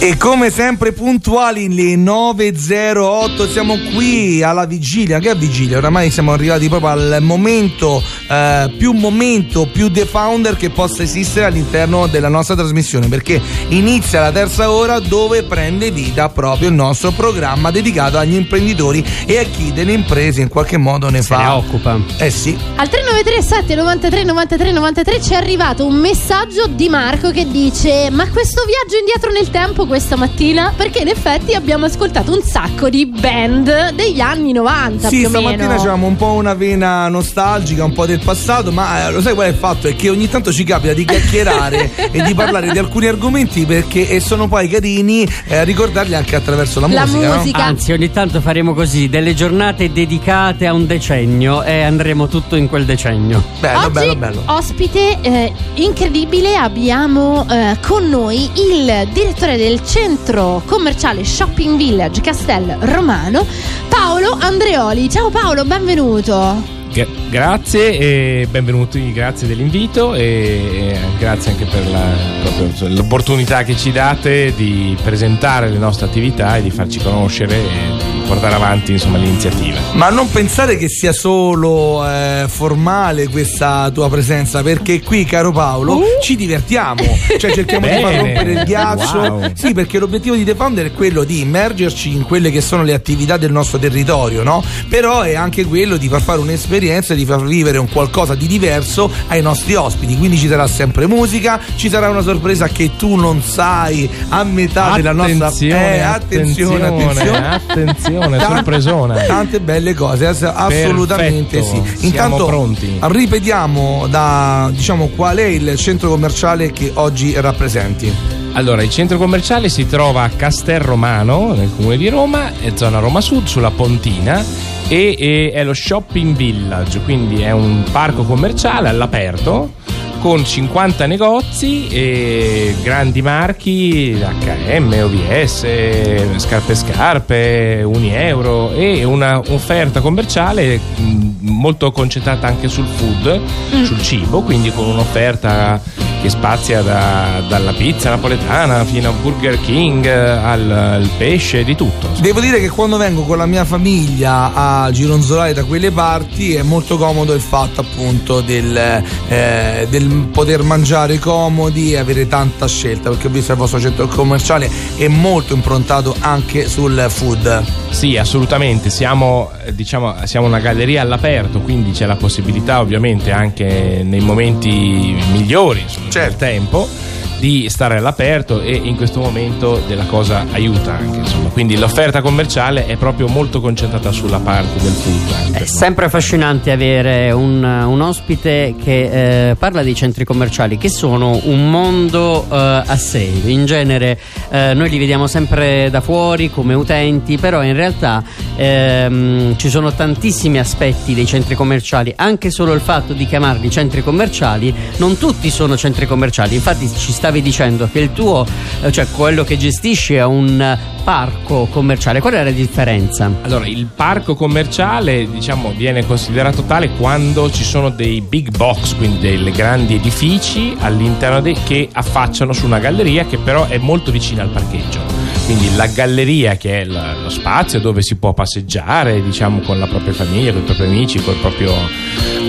E come sempre puntuali le 9.08 siamo qui alla vigilia, che è vigilia? Oramai siamo arrivati proprio al momento, eh, più momento, più The Founder che possa esistere all'interno della nostra trasmissione perché inizia la terza ora dove prende vita proprio il nostro programma dedicato agli imprenditori e a chi delle imprese in qualche modo ne Se fa. ne occupa. Eh sì. Al 3937 93 93 93 ci è arrivato un messaggio di Marco che dice Ma questo viaggio indietro nel tempo questa mattina? Perché in effetti abbiamo ascoltato un sacco di band degli anni 90 Sì, più o stamattina avevamo un po' una vena nostalgica, un po' del passato, ma eh, lo sai qual è il fatto? È che ogni tanto ci capita di chiacchierare e di parlare di alcuni argomenti perché e sono poi carini eh, ricordarli anche attraverso la, La musica. no? musica. Anzi, ogni tanto faremo così, delle giornate dedicate a un decennio e andremo tutto in quel decennio. Bello, Oggi, bello, bello. ospite eh, incredibile, abbiamo eh, con noi il direttore del centro commerciale Shopping Village Castel Romano, Paolo Andreoli. Ciao Paolo, benvenuto. Gra- grazie e benvenuti, grazie dell'invito e, grazie anche per la- l'opportunità che ci date di presentare le nostre attività e di farci conoscere portare avanti insomma, l'iniziativa. Ma non pensare che sia solo eh, formale questa tua presenza, perché qui, caro Paolo, ci divertiamo, cioè cerchiamo di far rompere il ghiaccio. Wow. Sì, perché l'obiettivo di The Founder è quello di immergerci in quelle che sono le attività del nostro territorio, no? Però è anche quello di far fare un'esperienza, di far vivere un qualcosa di diverso ai nostri ospiti. Quindi ci sarà sempre musica, ci sarà una sorpresa che tu non sai a metà della nostra Attenzione, Eh, attenzione, attenzione. attenzione, Tan- sorpresona. Tante belle cose, ass- assolutamente Perfetto, sì. siamo Intanto pronti. ripetiamo da diciamo qual è il centro commerciale che oggi rappresenti. Allora, il centro commerciale si trova a Castel Romano, nel comune di Roma, è zona Roma Sud, sulla Pontina, e, e è lo shopping village, quindi è un parco commerciale all'aperto con 50 negozi e grandi marchi HM, OVS, Scarpe Scarpe, Unieuro e una offerta commerciale mh, molto concentrata anche sul food, sul cibo, quindi con un'offerta che spazia da- dalla pizza napoletana fino a Burger King, al, al pesce, di tutto. Devo dire che quando vengo con la mia famiglia a gironzolare da quelle parti è molto comodo il fatto appunto del, eh, del poter mangiare comodi e avere tanta scelta perché ho visto il vostro centro commerciale è molto improntato anche sul food. Sì, assolutamente. Siamo, eh, diciamo, siamo una galleria all'aperto, quindi c'è la possibilità, ovviamente, anche nei momenti migliori Certo. del tempo, di stare all'aperto e in questo momento della cosa aiuta anche. Insomma. Quindi l'offerta commerciale è proprio molto concentrata sulla parte del food. È sempre affascinante avere un, un ospite che eh, parla di centri commerciali che sono un mondo eh, a sé. In genere eh, noi li vediamo sempre da fuori come utenti, però in realtà ehm, ci sono tantissimi aspetti dei centri commerciali, anche solo il fatto di chiamarli centri commerciali, non tutti sono centri commerciali. Infatti ci stavi dicendo che il tuo, eh, cioè quello che gestisci è un parco commerciale. Qual è la differenza? Allora, il parco commerciale, diciamo, viene considerato tale quando ci sono dei big box, quindi dei grandi edifici all'interno dei, che affacciano su una galleria che però è molto vicina al parcheggio. Quindi la galleria che è lo spazio dove si può passeggiare, diciamo, con la propria famiglia, con i propri amici, col proprio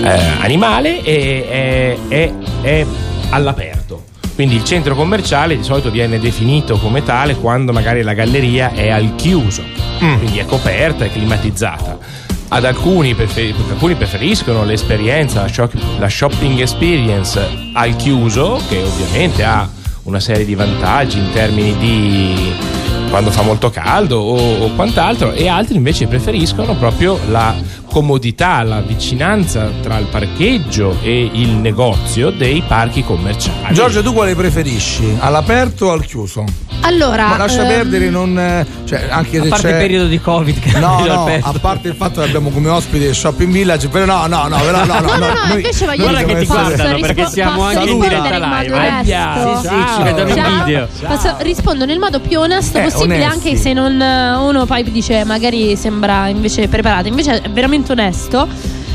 eh, animale, e- è- è- è all'aperto. Quindi il centro commerciale di solito viene definito come tale quando magari la galleria è al chiuso, quindi è coperta e climatizzata. Ad alcuni, prefer- alcuni preferiscono l'esperienza, la, shop- la shopping experience al chiuso, che ovviamente ha una serie di vantaggi in termini di quando fa molto caldo o, o quant'altro, e altri invece preferiscono proprio la comodità, la vicinanza tra il parcheggio e il negozio dei parchi commerciali. Giorgio, tu quale preferisci? All'aperto o al chiuso? Allora, Ma lascia ehm, perdere, non. eh, Cioè, anche A se parte c'è. il periodo di Covid che No, no, a parte il fatto che abbiamo come ospite Shopping Village, però no, no, no, però no, no, No, no, no, noi- invece voglio Guarda che ti guardano, perché siamo anche in diretta live, eh? Sì, sì, ci vedono in video. Posso- rispondo nel modo più onesto Eh, possibile, onesti. anche se non eh, uno poi dice magari sembra invece preparato, invece è veramente onesto.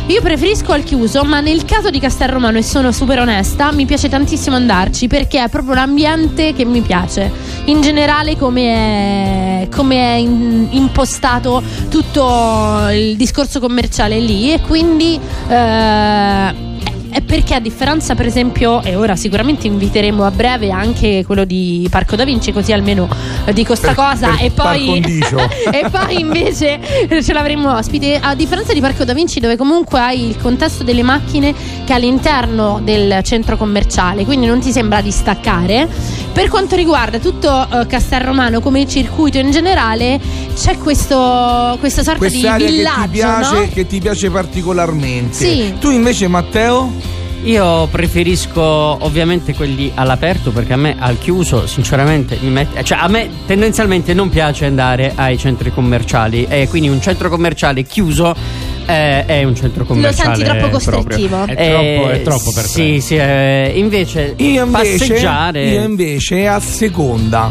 Io preferisco al chiuso, ma nel caso di Castel Romano, e sono super onesta, mi piace tantissimo andarci perché è proprio l'ambiente che mi piace. In generale, come è, come è in- impostato tutto il discorso commerciale lì, e quindi. eh, è perché a differenza per esempio e ora sicuramente inviteremo a breve anche quello di Parco da Vinci così almeno dico sta Per- cosa per e poi e poi invece ce l'avremo ospite. A differenza di Parco da Vinci dove comunque hai il contesto delle macchine che è all'interno del centro commerciale quindi non ti sembra di staccare per quanto riguarda tutto eh, Castel Romano come il circuito in generale c'è questo, questa sorta di Quest'area che villaggio ti, piace, no? che ti piace particolarmente. Sì. Tu invece, Matteo? Io preferisco ovviamente quelli all'aperto perché a me al chiuso sinceramente mi mette, cioè a me tendenzialmente non piace andare ai centri commerciali e quindi un centro commerciale chiuso eh, è un centro lo commerciale senti troppo costrittivo È troppo- è troppo per te. Sì, sì, eh, invece, Io invece, passeggiare io invece a seconda.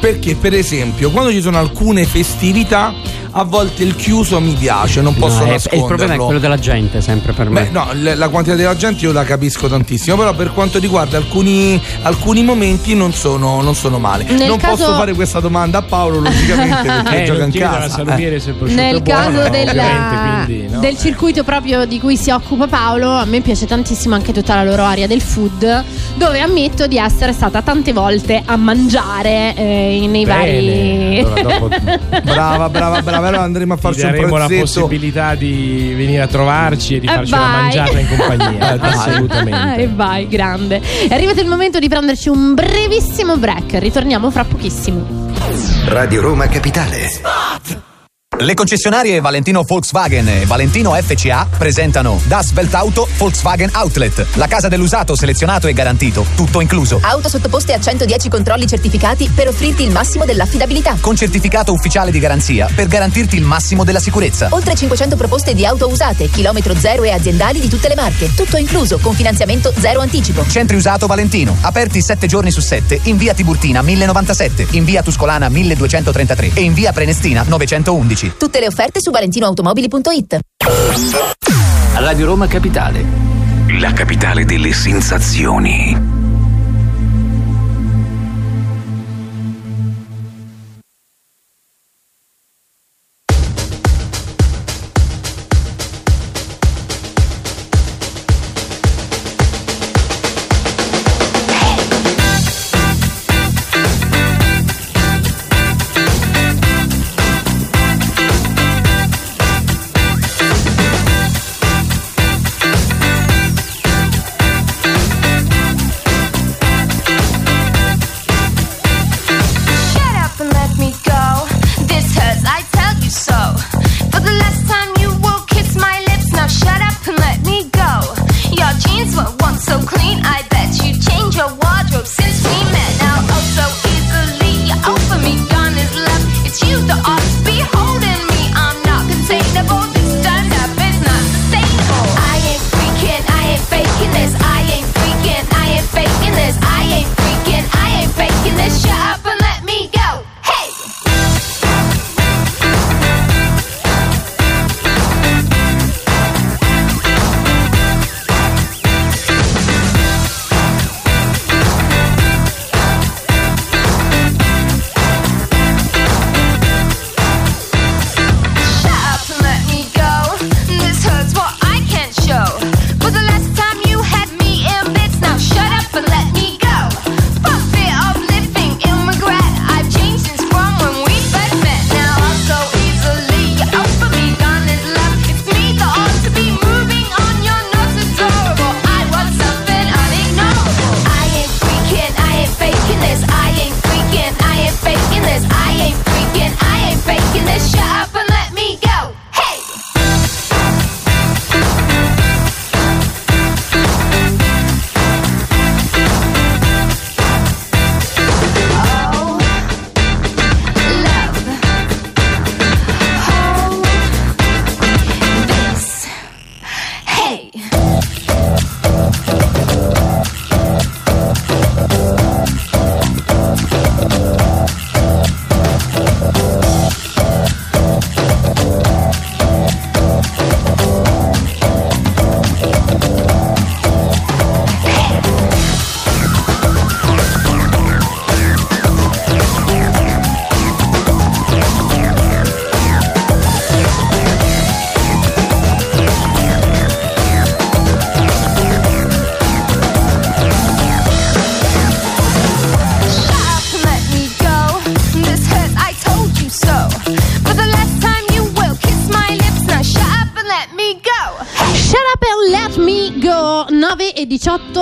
Perché, per esempio, quando ci sono alcune festività, a volte il chiuso mi piace, non posso No, è- nasconderlo. il problema è quello della gente sempre per me. Beh, no, l- la quantità della gente io la capisco tantissimo, però per quanto riguarda alcuni, alcuni momenti non sono, non sono male. Nel non caso- posso fare questa domanda a Paolo, logicamente, perché Eh, gioca in casa. salumiere se Nel è buono, caso della- quindi, no? del circuito proprio di cui si occupa Paolo, a me piace tantissimo anche tutta la loro area del food, dove ammetto di essere stata tante volte a mangiare eh, nei Bene, vari. allora dopo Brava, brava, brava. Allora andremo a farci un daremo la prezzetto. possibilità di venire a trovarci e di E farci una vai. mangiata in compagnia. Eh, assolutamente. e vai, grande. È arrivato il momento di prenderci un brevissimo break. Ritorniamo fra pochissimo. Radio Roma Capitale. Le concessionarie Valentino Volkswagen e Valentino FCA presentano Das Weltauto Volkswagen Outlet, la casa dell'usato selezionato e garantito, tutto incluso. Auto sottoposte a 110 controlli certificati per offrirti il massimo dell'affidabilità. Con certificato ufficiale di garanzia per garantirti il massimo della sicurezza. Oltre 500 proposte di auto usate, chilometro zero e aziendali di tutte le marche. Tutto incluso, con finanziamento zero anticipo. Centri usato Valentino, aperti 7 giorni su 7 in via Tiburtina 1097, in via Tuscolana 1233 e in via Prenestina 911. Tutte le offerte su valentinoautomobili.it. Radio Roma Capitale. La capitale delle sensazioni.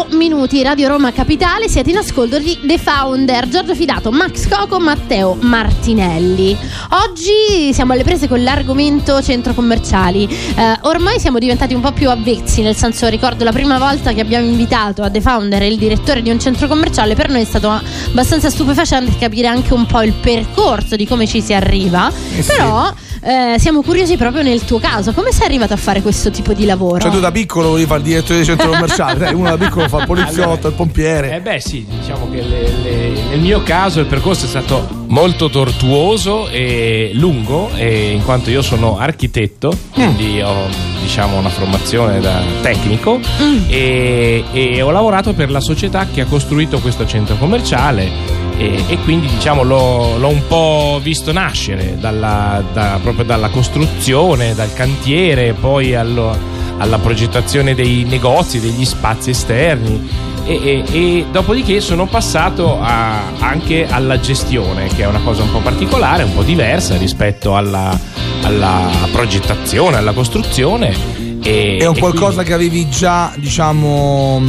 18 minuti, Radio Roma Capitale, siete in ascolto di The Founder, Giorgio Fidato, Max Coco, Matteo Martinelli. Oggi siamo alle prese con l'argomento centro commerciali. Eh, ormai siamo diventati un po' più avvezzi, nel senso ricordo la prima volta che abbiamo invitato a The Founder il direttore di un centro commerciale, per noi è stato abbastanza stupefacente capire anche un po' il percorso di come ci si arriva. Eh sì. Però eh, siamo curiosi proprio nel tuo caso, come sei arrivato a fare questo tipo di lavoro? Cioè tu da piccolo volevi fare il direttore di centro commerciale, dai, uno da piccolo fa il poliziotto, Allora, il pompiere. Eh beh sì, diciamo che le- le- nel mio caso il percorso è stato molto tortuoso e lungo e in quanto io sono architetto, quindi ho diciamo una formazione da tecnico e, e ho lavorato per la società che ha costruito questo centro commerciale e, e quindi diciamo l'ho, l'ho un po' visto nascere dalla, da- proprio dalla costruzione, dal cantiere, poi allo- alla progettazione dei negozi, degli spazi esterni e, e- e dopodiché sono passato a- anche alla gestione, che è una cosa un po' particolare, un po' diversa rispetto alla, alla progettazione, alla costruzione. E, È un qualcosa quindi- che avevi già, diciamo,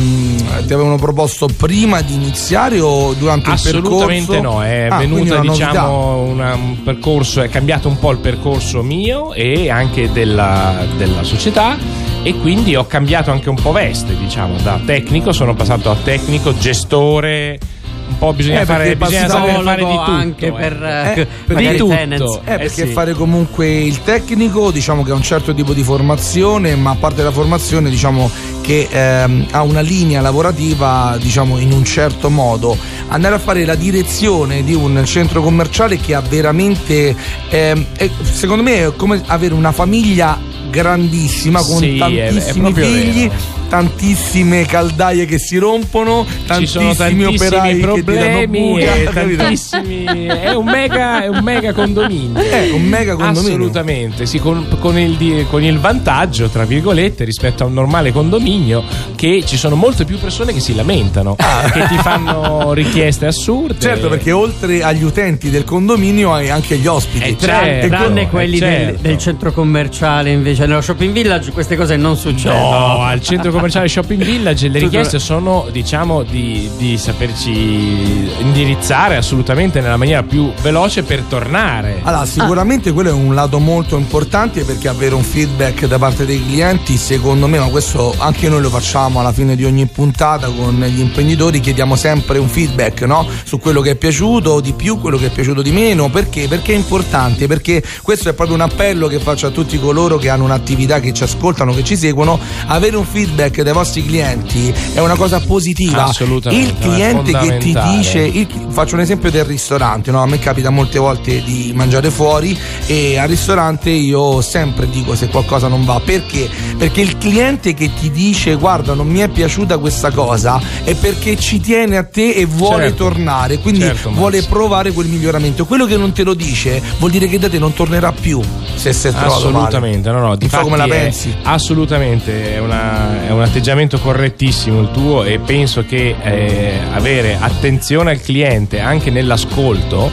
ti avevano proposto prima di iniziare o durante il percorso? Assolutamente no, è Ah, venuta una diciamo una- un percorso, è cambiato un po' il percorso mio e anche della, della società e quindi ho cambiato anche un po' veste, diciamo, da tecnico sono passato a tecnico, gestore, un po' bisogna Eh, fare, bisogna saper fare di tutto. anche eh. per, Eh, eh, perché- Di tutto. tenants. Eh, perché sì. fare comunque il tecnico, diciamo che ha un certo tipo di formazione, ma a parte la formazione, diciamo che ehm, ha una linea lavorativa, diciamo in un certo modo. Andare a fare la direzione di un centro commerciale che ha veramente, ehm, è- secondo me, è come avere una famiglia grandissima con Sì, è- è tantissimi figli. vero. Tantissime caldaie che si rompono, Ci sono tantissimi tantissimi operai che problemi buca, e capito? tantissimi è un mega, è un mega condominio Eh, un mega condominio. assolutamente sì, con, con il, con il vantaggio tra virgolette rispetto a un normale condominio che ci sono molte più persone che si lamentano che ti fanno richieste assurde Ah. Certo, perché oltre agli utenti del condominio hai anche gli ospiti. Eh, Tra- certo, tranne eh, quelli del, certo. del centro commerciale invece nello shopping village queste cose non succedono No, al centro commerciale Shopping Village le richieste sono, diciamo, di, di saperci indirizzare assolutamente nella maniera più veloce per tornare. Allora, sicuramente quello è un lato molto importante perché avere un feedback da parte dei clienti, secondo me, ma questo anche noi lo facciamo alla fine di ogni puntata con gli imprenditori, chiediamo sempre un feedback no? su quello che è piaciuto di più, quello che è piaciuto di meno, perché? Perché è importante, perché questo è proprio un appello che faccio a tutti coloro che hanno un'attività, che ci ascoltano, che ci seguono, avere un feedback dai vostri clienti è una cosa positiva. Assolutamente, Il cliente che ti dice il- faccio un esempio del ristorante, no? a me capita molte volte di mangiare fuori e al ristorante io sempre dico se qualcosa non va, perché? Perché il cliente che ti dice guarda non mi è piaciuta questa cosa è perché ci tiene a te e vuole Certo. tornare, quindi Certo, Max. vuole provare quel miglioramento. Quello che non te lo dice vuol dire che da te non tornerà più se si è trovato male. Assolutamente, no, no, Non so come la pensi. Assolutamente, è, una- è un atteggiamento correttissimo il tuo e penso che eh, avere attenzione al cliente anche nell'ascolto,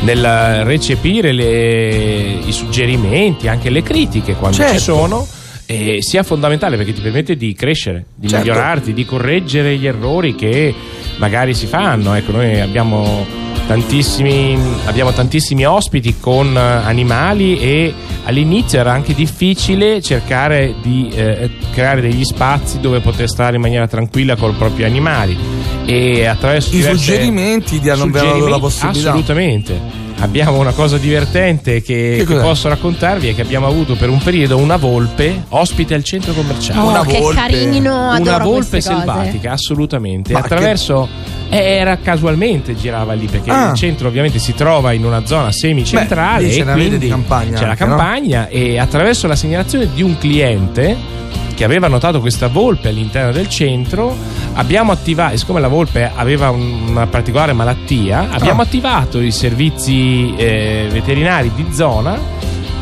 nel recepire le- i suggerimenti, anche le critiche quando Certo. ci sono. eh, sia fondamentale perché ti permette di crescere, di Certo. migliorarti, di correggere gli errori che magari si fanno. Ecco, noi abbiamo tantissimi, abbiamo tantissimi ospiti con eh, animali e all'inizio era anche difficile cercare di eh, creare degli spazi dove poter stare in maniera tranquilla con i propri animali e attraverso I suggerimenti ti hanno dato la possibilità. assolutamente abbiamo una cosa divertente che, Che che posso raccontarvi è che abbiamo avuto per un periodo una volpe ospite al centro commerciale Oh, Una che volpe. carino, adoro una volpe queste cose. selvatica, assolutamente. Ma Attraverso. eh, Era casualmente girava lì perché Ah. il centro ovviamente si trova in una zona semicentrale. Beh, e quindi di campagna C'è la anche, no? campagna e attraverso la segnalazione di un cliente che aveva notato questa volpe all'interno del centro, abbiamo attivato, e siccome la volpe aveva un- una particolare malattia, abbiamo Ah. attivato i servizi eh, veterinari di zona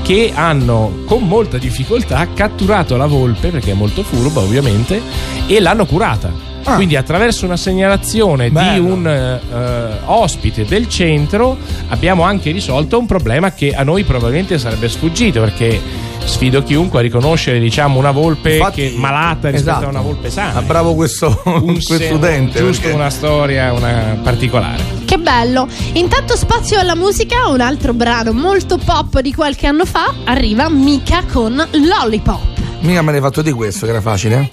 che hanno con molta difficoltà catturato la volpe, perché è molto furba ovviamente, e l'hanno curata. Ah. Quindi attraverso una segnalazione di Bello. un eh, ospite del centro abbiamo anche risolto un problema che a noi probabilmente sarebbe sfuggito perché sfido chiunque a riconoscere diciamo una volpe Infatti, che malata rispetto esatto. a una volpe sana. Ah, bravo questo, Un questo utente. giusto perché- una storia una particolare. Che bello! Intanto spazio alla musica, un altro brano molto pop di qualche anno fa arriva Mika con Lollipop. Mica me l'hai fatto di questo, che era facile. eh?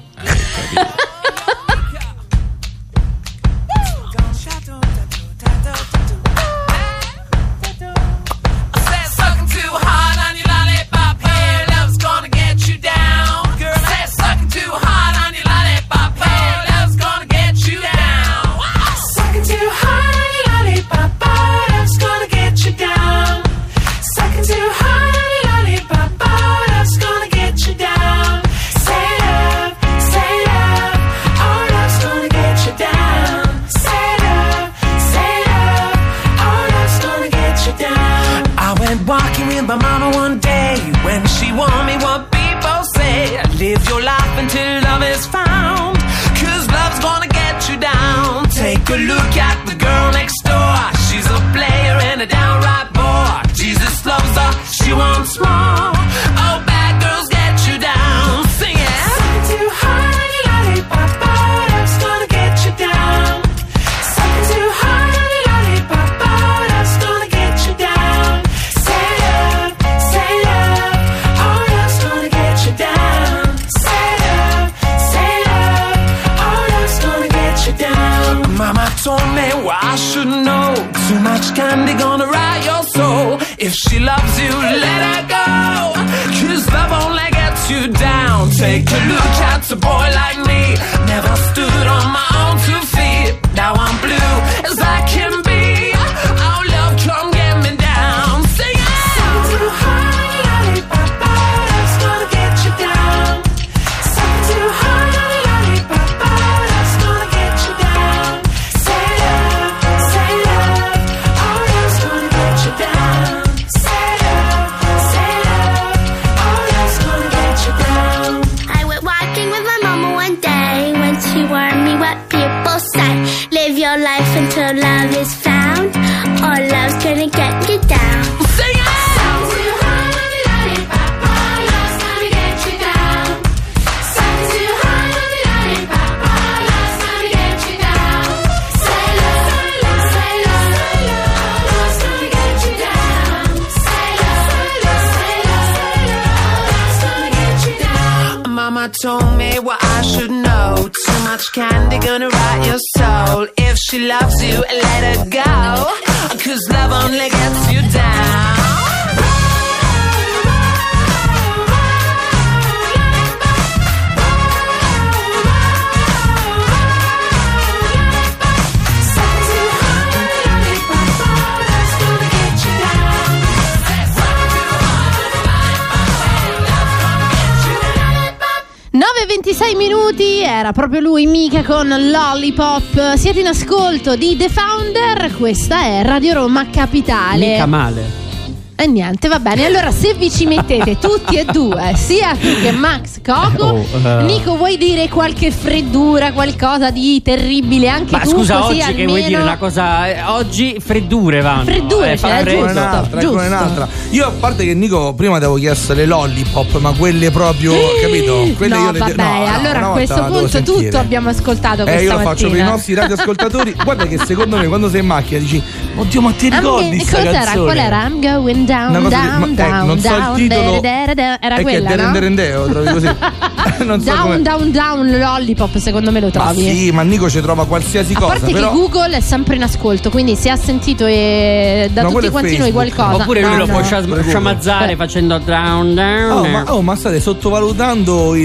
Era proprio lui, mica con Lollipop. Siete in ascolto di The Founder, questa è Radio Roma Capitale. Mica male. E niente, va bene. Allora, se vi ci mettete tutti e due, sia tu che Max Coco, Oh, eh. Nico, vuoi dire qualche freddura, qualcosa di terribile anche Ma tu? scusa, così oggi che almeno... vuoi dire una cosa. eh, Oggi freddure vanno. Freddure, eh, cioè, giusto. un'altra, ecco giusto. un'altra. Io a parte che Nico prima avevo chiesto le lollipop, ma quelle proprio, capito? Quelle no, io le vabbè, no, allora a questo devo punto tutto abbiamo ascoltato Eh, io lo faccio per i mattina. nostri radioascoltatori. Guarda che secondo me quando sei in macchina dici Oddio, ma ti ricordi go- sta cos'era? canzone? Qual era? I'm going down, down, ma- eh, down, non so il down, titolo. Era che quella, è no? Derendeo, trovi così. non so Down, down, down, lollipop, secondo me lo Ma trovi. sì, ma Nico ci trova qualsiasi A cosa. parte però... che Google è sempre in ascolto, quindi se ha sentito da tutti quanti noi qualcosa. Oppure lui lo può sciamazzare facendo down down. Oh ma, oh, ma state sottovalutando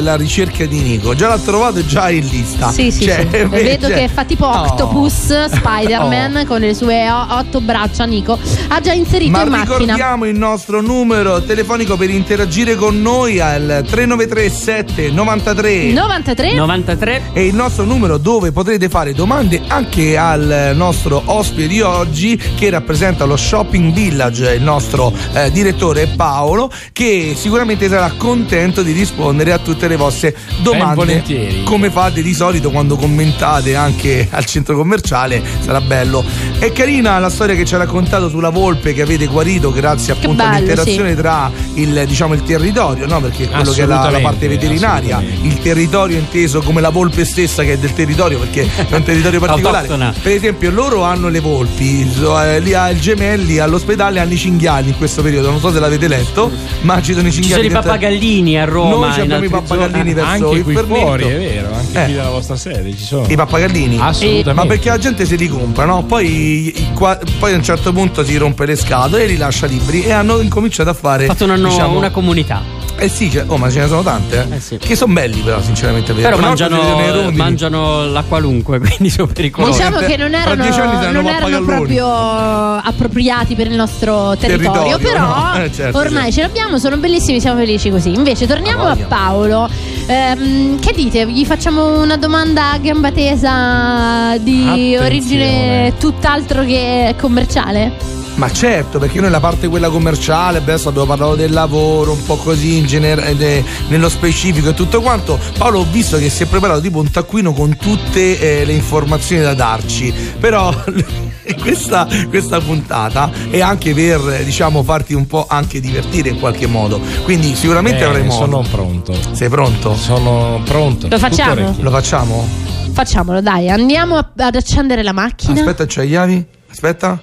la ricerca di Nico. Già l'ha trovato già è in lista. Sì, sì, Cioè. Vedo cioè- che fa tipo Oh. Octopus Spider-Man con le sue otto braccia. Nico ha già inserito Ma in macchina. ricordiamo il nostro numero telefonico per interagire con noi al 393 7 93 93 93 e il nostro numero dove potrete fare domande anche al nostro ospite di oggi che rappresenta lo Shopping Village, il nostro eh, direttore Paolo, che sicuramente sarà contento di rispondere a tutte le vostre domande. Come fate di solito quando commentate anche al centro commerciale, sarà bello. È carina la storia che ci ha raccontato sulla volpe che avete guarito preferito grazie Che appunto bello, all'interazione tra il, diciamo, il territorio, no? perché quello che è la, la parte veterinaria, il territorio inteso come la volpe stessa che è del territorio perché è un territorio particolare. Per esempio loro hanno le volpi, eh, lì al gemelli all'ospedale hanno i cinghiali in questo periodo, non so se l'avete letto, ma ci sono i Ci cinghiali. sono i pappagallini a Roma. Noi ci abbiamo i pappagallini zone. verso Anche il qui Fernetto. fuori, è vero, anche Eh. qui dalla vostra sede ci sono. I pappagallini? Assolutamente. Ma perché la gente se li compra, no? Poi, i- qua- poi a un certo punto si rompe le scatole e li lascia liberi e hanno incominciato a fare. Fatto una, diciamo- una comunità. Eh sì, cioè- oh, ma ce ne sono tante, eh? Eh sì. Che sono belli, però, sinceramente. Però i mangiano, mangiano la qualunque, quindi sono pericolosi. Diciamo che non erano, dieci anni saranno non erano proprio appropriati per il nostro territorio, Territorio, però no? Eh, certo, ormai certo. ce l'abbiamo, sono bellissimi, siamo felici così. Invece torniamo Ah, a. Paolo. Ehm, che dite? Gli facciamo una domanda a gamba tesa di Attenzione. origine tutt'altro che commerciale? Ma certo, perché noi la parte quella commerciale, adesso abbiamo parlato del lavoro, un po' così in genere, de- nello specifico e tutto quanto. Paolo ho visto che si è preparato tipo un taccuino con tutte eh, le informazioni da darci. Però questa, questa puntata è anche per, eh, diciamo, farti un po' anche divertire in qualche modo. Quindi sicuramente avrai modo. sono pronto. Sei pronto? Sono pronto. Lo facciamo? Lo facciamo? Facciamolo, dai, andiamo ad accendere la macchina. Aspetta, c'hai le chiavi? Aspetta.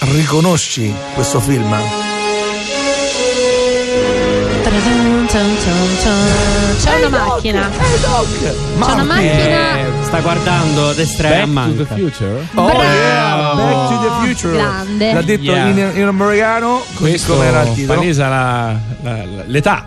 Riconosci questo film? C'è una macchina. C'è una macchina. Eh, sta guardando a destra e a Back to manca. the future. Oh Bravo! yeah, Back to the Future. Grande. L'ha detto Yeah. in, in americano, così Questo come era il titolo. palesa l'età.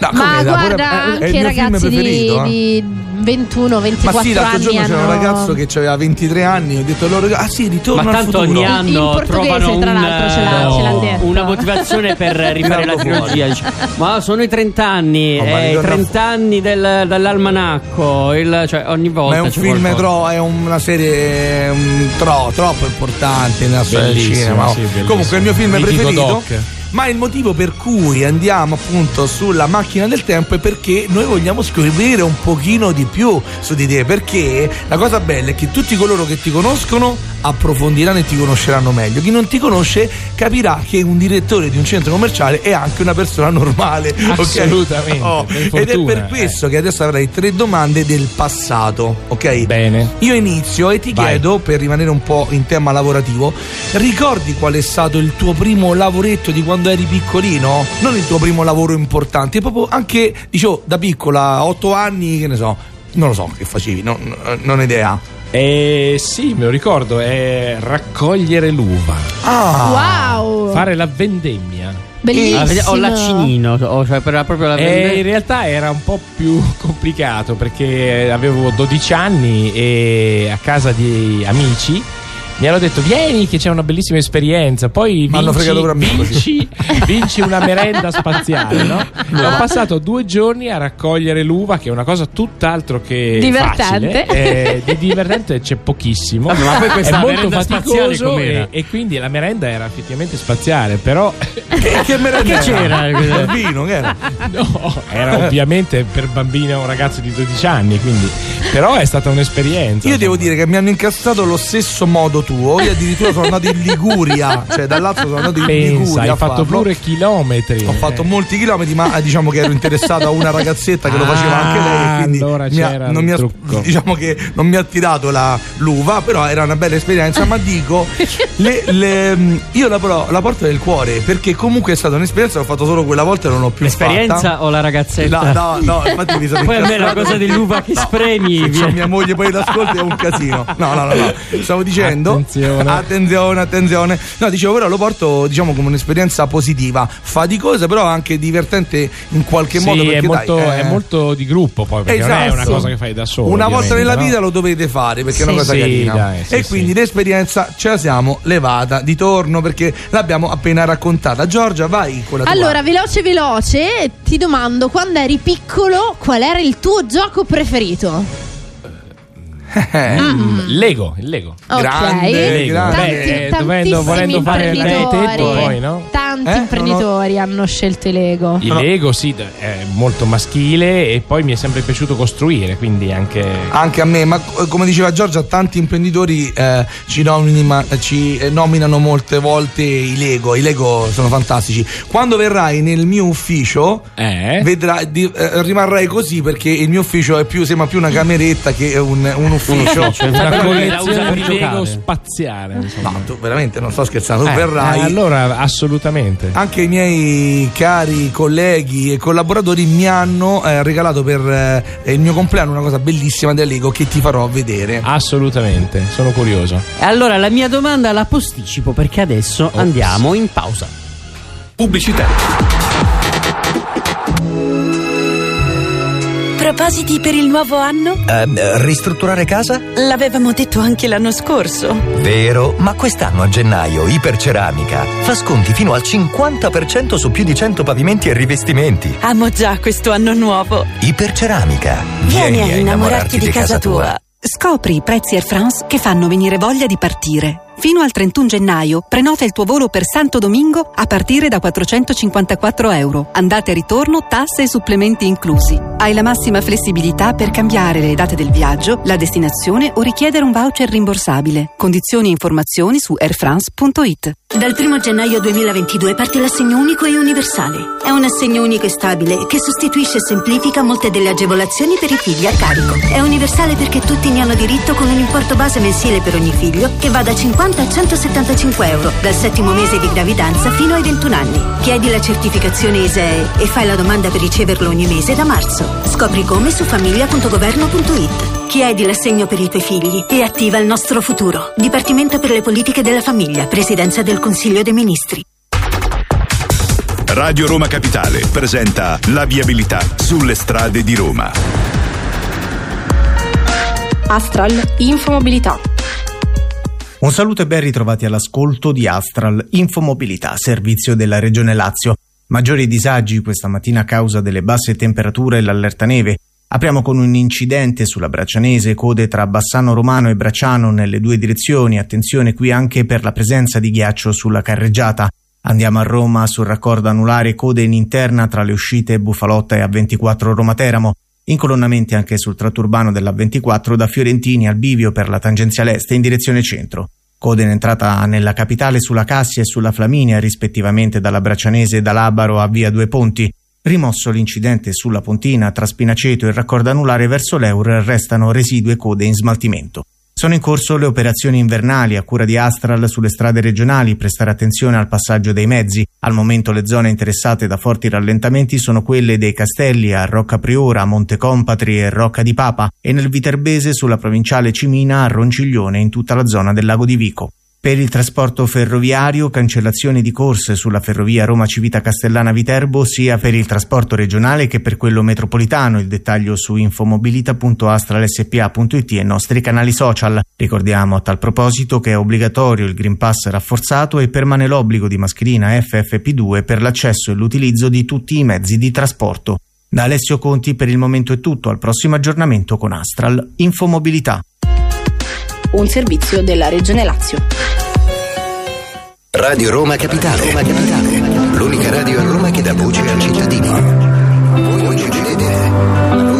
No, Ma pure- guarda, è- è il anche mio film ragazzi di, eh. di 21, 24 Ma sì, l'altro anni giorno c'era un hanno- ragazzo che aveva 23 anni e ho detto loro, ah sì, ritorno Ma al tanto futuro. ogni anno In trovano tra un, l'altro, ce l'ha- no, ce l'ha detto. una motivazione per rifare la trilogia. Dice, ma sono i 30 anni, Oh, eh, i ritorna 30 anni del- dell'almanacco. il- cioè, ogni volta Ma è un film, tro- è una serie um, tro- troppo importante nella storia del cinema. sì. Comunque è il mio film Mitico preferito. doc. Ma il motivo per cui andiamo appunto sulla macchina del tempo è perché noi vogliamo scoprire un pochino di più su di te. Perché la cosa bella è che tutti coloro che ti conoscono approfondiranno e ti conosceranno meglio. Chi non ti conosce capirà che un direttore di un centro commerciale è anche una persona normale. Assolutamente, Oh, per ed è per questo che adesso avrai tre domande del passato. Ok? Bene. Io inizio e ti Vai. chiedo, per rimanere un po' in tema lavorativo, ricordi qual è stato il tuo primo lavoretto di quando eri piccolino? Non il tuo primo lavoro importante, proprio anche, dicevo, da piccola, a otto anni, che ne so, non lo so che facevi, no- no- non ho idea. Eh, sì, me lo ricordo, è raccogliere l'uva, Ah, Wow! fare la vendemmia. Bellissimo. O l'acinino, o cioè per proprio la Eh, in realtà era un po' più complicato perché avevo 12 anni e a casa di amici mi hanno detto vieni che c'è una bellissima esperienza poi vinci, vinci, vinci una merenda spaziale no? ho passato due giorni a raccogliere l'uva che è una cosa tutt'altro che Divertente. facile Eh, di divertente c'è pochissimo ma poi questa è molto faticoso e, e quindi la merenda era effettivamente spaziale però che, che merenda Che c'era? Il vino, che era? No, era ovviamente per bambini o un ragazzo di 12 anni, quindi però è stata un'esperienza. Io devo dire che mi hanno incastrato lo stesso modo tuo. Io addirittura sono andato in Liguria, cioè dall'altro sono andato in Pensa, Liguria. hai a fatto farlo. pure chilometri. Ho fatto molti chilometri, ma eh, diciamo che ero interessato a una ragazzetta che lo faceva anche lei. Quindi allora mi ha- c'era non mi ha, diciamo che non mi ha tirato la, l'uva, però era una bella esperienza. Ma dico, le- le- io la, però, la porto nel cuore perché comunque è stata un'esperienza. L'ho fatto solo quella volta e non l'ho più L'esperienza fatta. o la ragazzetta? No, no, no, infatti mi sono Poi a me la cosa dell'uva che spremi Se viene- mia moglie poi l'ascolta è un casino. No, no, no, no. Stavo dicendo. Attenzione. attenzione, attenzione. No, dicevo, però lo porto, diciamo, come un'esperienza positiva, faticosa, però anche divertente in qualche Sì, modo. Perché è, molto, dai, eh, è molto di gruppo poi, perché non è una Esatto. cosa che fai da solo. Una volta nella no? vita lo dovete fare perché è una Sì, cosa sì, carina. dai, sì, e sì. quindi l'esperienza ce la siamo levata di torno perché l'abbiamo appena raccontata. Giorgia, vai con la tua. Allora, veloce veloce, ti domando quando eri piccolo qual era il tuo gioco preferito? Mm, Lego, il Lego. Ok. Grande, Lego. grande. Beh, Tanti- eh, dovendo- volendo fare il tetto poi, no? Tanti Quanti Eh? imprenditori hanno scelto i Lego? Il Lego sì, è molto maschile e poi mi è sempre piaciuto costruire, quindi anche... Anche a me, ma come diceva Giorgia, tanti imprenditori eh, ci, nomina- ci, eh, nominano molte volte i Lego. I Lego sono fantastici. Quando verrai nel mio ufficio, Eh? vedrai, di- eh, rimarrai così perché il mio ufficio è più, sembra più una cameretta che un, un ufficio. ufficio, Una collezione di Lego spaziale, insomma. No, tu veramente non sto scherzando, tu Eh, verrai. eh, allora, assolutamente. Anche i miei cari colleghi e collaboratori mi hanno eh, regalato per eh, il mio compleanno una cosa bellissima del Lego che ti farò vedere. Assolutamente, sono curioso. E allora la mia domanda la posticipo perché adesso andiamo in pausa. Propositi per il nuovo anno? Eh, ristrutturare casa? L'avevamo detto anche l'anno scorso. Vero, ma quest'anno a gennaio Iperceramica fa sconti fino al 50% su più di 100 pavimenti e rivestimenti. Amo già questo anno nuovo. Iperceramica. Vieni a innamorarti di casa tua. Scopri i prezzi Air France che fanno venire voglia di partire. Fino al 31 gennaio prenota il tuo volo per Santo Domingo a partire da 454 euro. Andate e ritorno, tasse e supplementi inclusi. Hai la massima flessibilità per cambiare le date del viaggio, la destinazione o richiedere un voucher rimborsabile. Condizioni e informazioni su airfrance.it. Dal 1 gennaio 2022 parte l'assegno unico e universale. È un assegno unico e stabile che sostituisce e semplifica molte delle agevolazioni per i figli a carico. È universale perché tutti ne hanno diritto con un importo base mensile per ogni figlio che va da 50 a 175 euro dal settimo mese di gravidanza fino ai 21 anni. Chiedi la certificazione ISEE e fai la domanda per riceverlo ogni mese da marzo. Scopri come su famiglia.governo.it. Chiedi l'assegno per i tuoi figli e attiva il nostro futuro. Dipartimento per le politiche della famiglia, Presidenza del Consiglio dei Ministri. Radio Roma Capitale presenta la viabilità sulle strade di Roma. Astral Infomobilità. Un saluto e ben ritrovati all'ascolto di Astral Infomobilità, servizio della Regione Lazio. Maggiori disagi questa mattina a causa delle basse temperature e l'allerta neve. Apriamo con un incidente sulla Braccianese, code tra Bassano Romano e Bracciano nelle due direzioni. Attenzione qui anche per la presenza di ghiaccio sulla carreggiata. Andiamo a Roma sul raccordo anulare, code in interna tra le uscite Bufalotta e A24 Roma Teramo. Incolonnamenti anche sul tratto urbano della 24 da Fiorentini al bivio per la tangenziale est in direzione centro. Code in entrata nella capitale sulla Cassia e sulla Flaminia, rispettivamente dalla Braccianese da Labaro a via Due Ponti. Rimosso l'incidente sulla Pontina tra Spinaceto e il raccordo anulare verso l'Eur, restano residue code in smaltimento. Sono in corso le operazioni invernali a cura di Astral sulle strade regionali, prestare attenzione al passaggio dei mezzi. Al momento le zone interessate da forti rallentamenti sono quelle dei Castelli a Rocca Priora, Monte Compatri e Rocca di Papa e nel Viterbese sulla provinciale Cimina a Ronciglione in tutta la zona del lago di Vico. Per il trasporto ferroviario, cancellazioni di corse sulla ferrovia Roma Civita Castellana Viterbo sia per il trasporto regionale che per quello metropolitano. Il dettaglio su infomobilita.astralspa.it e i nostri canali social. Ricordiamo a tal proposito che è obbligatorio il Green Pass rafforzato e permane l'obbligo di mascherina FFP2 per l'accesso e l'utilizzo di tutti i mezzi di trasporto. Da Alessio Conti per il momento è tutto, al prossimo aggiornamento con Astral Infomobilità. Un servizio della Regione Lazio. Radio Roma Capitale. Roma Capitale. L'unica radio a Roma che dà voce al cittadino. Voi non ci credete,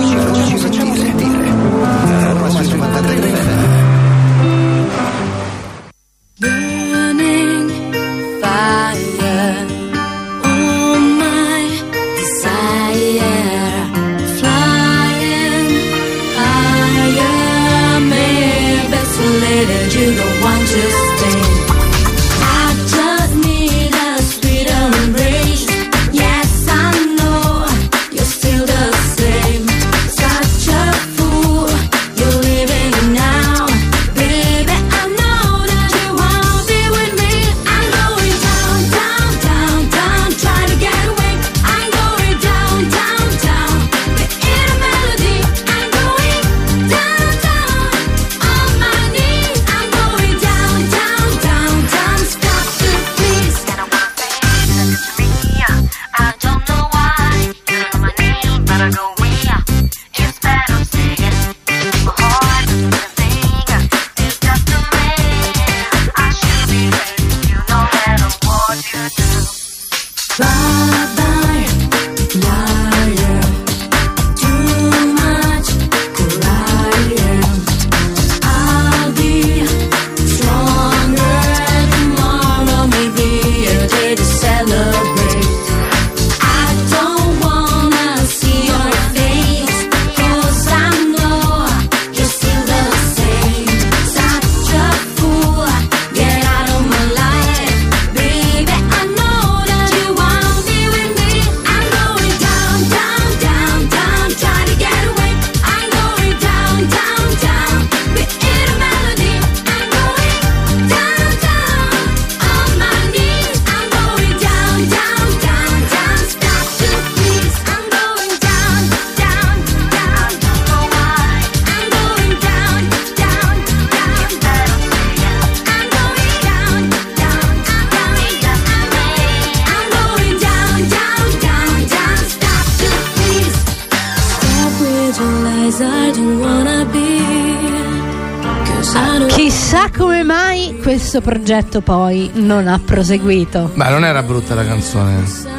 questo progetto poi non ha proseguito. Beh, non era brutta la canzone.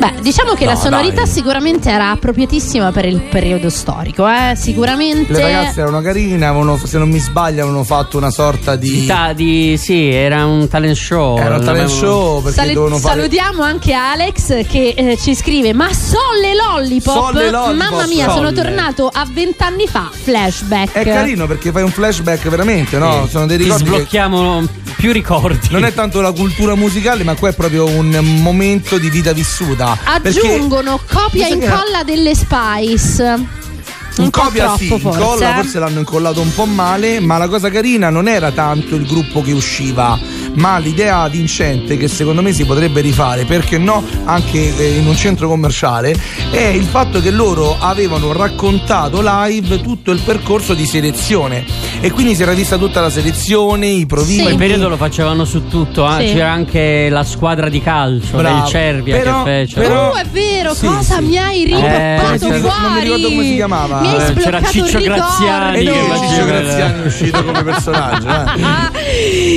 Beh, diciamo che No, la sonorità dai. sicuramente era appropriatissima per il periodo storico, eh? Sicuramente. Le ragazze erano carine, avevano, se non mi sbaglio, avevano fatto una sorta di. Ta- di- sì, era un talent show. Era un talent show perché Sale- dovevano fare. Salutiamo anche Alex che eh, ci scrive: Ma Solle Lollipop! Solle Lollipop, Mamma mia, sono Solle." tornato a vent'anni fa. Flashback. È carino perché fai un flashback veramente, no? Sono dei Ti ricordi. che- sblocchiamo più ricordi. Non è tanto la cultura musicale, ma qua è proprio un momento di vita vissuta. Perché Aggiungono copia e incolla delle Spice. Un, po' copia sì, incolla eh. forse l'hanno incollato un po' male, ma la cosa carina non era tanto il gruppo che usciva, ma l'idea vincente che secondo me si potrebbe rifare, perché no, anche eh, in un centro commerciale, è il fatto che loro avevano raccontato live tutto il percorso di selezione e quindi si era vista tutta la selezione, i provini. Quel periodo lo facevano su tutto, eh. Sì. c'era anche la squadra di calcio Bravo. del Cervia Però- che fecero. però- Oh, è vero, Sì, cosa sì. mi hai Eh, ripoppato non mi fuori? non mi ricordo come si chiamava. Mi hai Eh, c'era Ciccio. Graziani E lui faceva- Ciccio Graziani è uscito come personaggio. eh.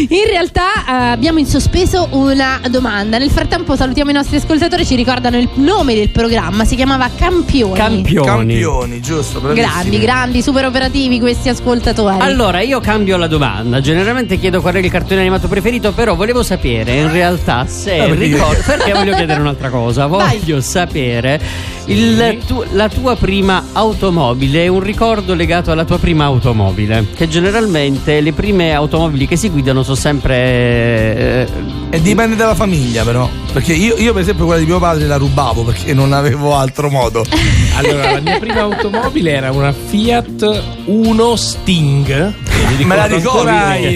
In realtà eh, abbiamo in sospeso una domanda. Nel frattempo salutiamo i nostri ascoltatori, ci ricordano il nome del programma, si chiamava Campioni. Campioni. Campioni, giusto? bravissimi. Grandi, grandi, super operativi questi ascoltatori. Allora, io cambio la domanda. Generalmente chiedo qual è il cartone animato preferito, però volevo sapere in realtà se Ah, ricordo. Perché voglio chiedere un'altra cosa. Voglio sapere il tu- la tua prima automobile, un ricordo legato alla tua prima automobile. Che generalmente le prime automobili che si guidano sono sempre. eh, E dipende dalla famiglia, però. Perché io, io, per esempio, quella di mio padre la rubavo perché non avevo altro modo. Allora, la mia prima automobile era una Fiat Uno Sting. Mi Me la ricordo il,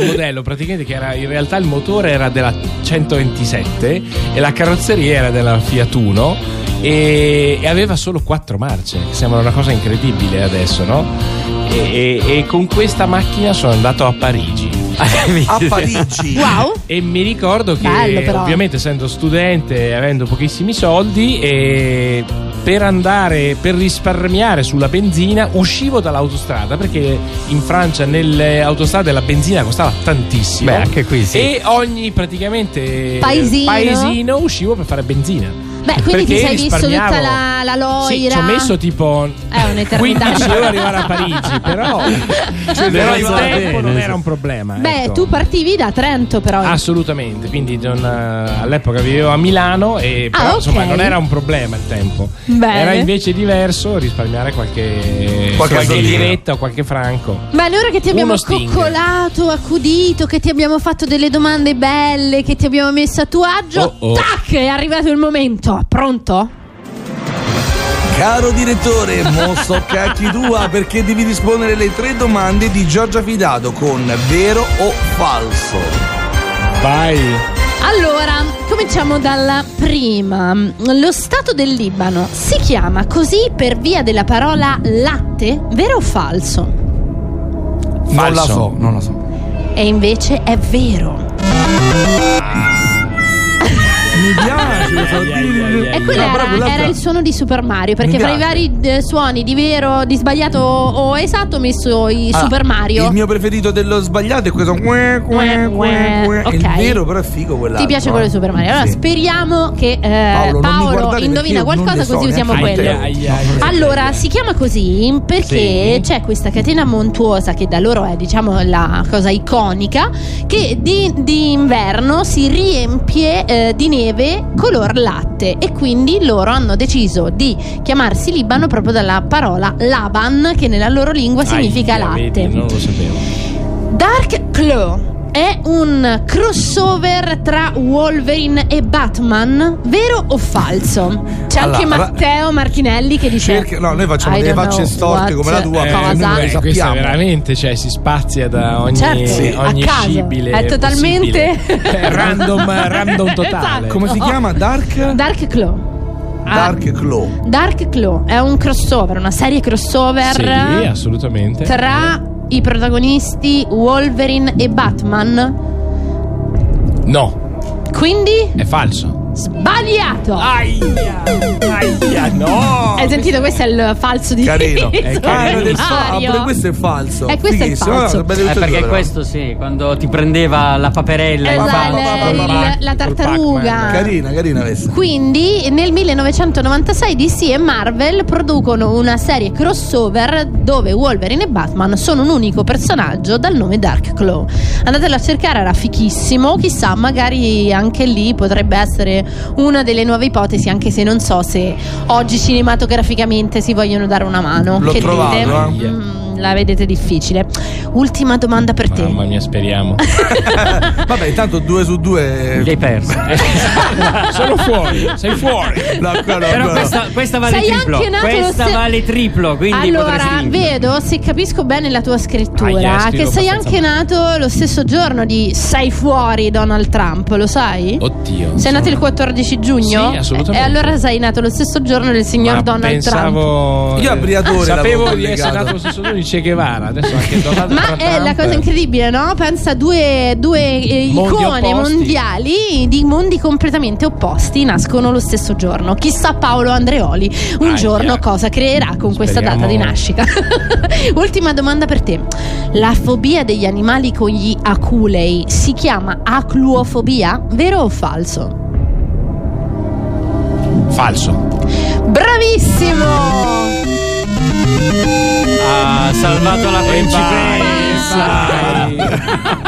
il modello, praticamente che era in realtà il motore era della 127 e la carrozzeria era della Fiat Uno e, e aveva solo quattro marce, che sembra una cosa incredibile adesso, no? E, e- e con questa macchina sono andato a Parigi. A Parigi. Wow. E mi ricordo che Bello, ovviamente essendo studente e avendo pochissimi soldi e per andare per risparmiare sulla benzina uscivo dall'autostrada perché in Francia nelle autostrade la benzina costava tantissimo. Beh, anche qui sì. E ogni praticamente Paesino. paesino uscivo per fare benzina. Beh, quindi ti sei visto tutta la, la loira. Sì, ci ho messo tipo un'eternità. 15 euro arrivare a Parigi, però, Cioè, però il tempo bene, non era un problema. Beh, ecco. tu partivi da Trento, però. Assolutamente, quindi non, eh, all'epoca vivevo a Milano e però Ah, ok. insomma non era un problema il tempo. Bene. Era invece diverso risparmiare qualche, Qualche qualche soldino. liretta o qualche franco. Bene, ora che ti abbiamo coccolato, accudito, che ti abbiamo fatto delle domande belle, che ti abbiamo messo a tuo agio, Oh, oh. tac, è arrivato il momento. Pronto? Caro direttore, mo so cacchi tua perché devi rispondere alle tre domande di Giorgia Fidato con vero o falso. Vai. Allora, cominciamo dalla prima. Lo Stato del Libano si chiama così per via della parola latte? Vero o falso? Non la Falso. so, non la so. E invece è vero. Mi piace, dire. E quello era, era il suono di Super Mario. Perché Mi fra i piace. vari eh, suoni di vero, di sbagliato o esatto ho messo i Ah, Super Mario. Il mio preferito dello sbagliato è questo. Quue, quue, quue, quue. Ok. Il vero, però è figo quell'altro. Ti piace quello di Super Mario? Allora Sì. speriamo che eh, Paolo, non mi Paolo guardare indovina perché io non qualcosa so così usiamo neanche quello. te. Ai, ai, ai. Allora, si chiama così perché Sì. c'è questa catena montuosa che da loro è, diciamo, la cosa iconica, che di, di inverno si riempie eh, di neve color latte e quindi loro hanno deciso di chiamarsi Libano proprio dalla parola Laban, che nella loro lingua significa Aia, latte. vedi, non lo sapevo. Dark Claw è un crossover tra Wolverine e Batman, vero o falso? C'è anche Allora, Matteo Marchinelli che dice Cerca- no, noi facciamo I delle facce storte come la tua, eh, perché cosa? noi Eh, sappiamo. veramente cioè, si spazia da ogni, Certo, sì, ogni scibile È totalmente- random, random totale. Esatto. Come si chiama? Dark? Dark Claw. Ah, Dark Claw. Dark Claw è un crossover, una serie crossover Sì, assolutamente. tra i protagonisti Wolverine e Batman. No, Quindi è falso. Sbagliato. Aia, Aia, no! Hai sentito? Questo è il falso di Carino. È era del fa- ah, Mario. questo è falso. Eh, questo è Fighissimo. falso. Ah, belle Eh, tutte e perché due, questo sì, quando ti prendeva la paperella Esatto, il- il- la tartaruga. Carina, carina questa. Quindi nel 1996 DC e Marvel producono una serie crossover dove Wolverine e Batman sono un unico personaggio dal nome Dark Claw. Andatelo a cercare, era fichissimo. Chissà, magari anche lì potrebbe essere una delle nuove ipotesi, anche se non so se oggi cinematograficamente si vogliono dare una mano. L'ho che trovato, dite? eh. Mm, la vedete difficile. Ultima domanda per te. Mamma mia, speriamo. Vabbè, intanto due su due. Li hai persi. Sono fuori, sei fuori. No, ancora, Però ancora. questa, questa vale Sei triplo. anche nato lo Questa ste- vale triplo, quindi allora, vedo, se capisco bene la tua Ah, scrittura, yes, che sei anche nato lo stesso giorno di Sei fuori Donald Trump, lo sai? Oddio. Sei nato il 14 giugno? Sì, assolutamente. E allora sei nato lo stesso giorno del signor Ma Donald Trump. pensavo Io a Briatore Sapevo di essere nato lo stesso giorno di Che Guevara. Adesso anche Donald Ma Trump. è la cosa incredibile, no? Pensa due, due eh, Mondi icone opposti. mondiali di mondi completamente opposti nascono lo stesso giorno. Chissà Paolo Andreoli un Aia. giorno cosa creerà con questa Speriamo. data di nascita. Ultima domanda per te. La fobia degli animali con gli aculei si chiama acluofobia? Vero o falso? Falso. Bravissimo! Ha salvato la principessa.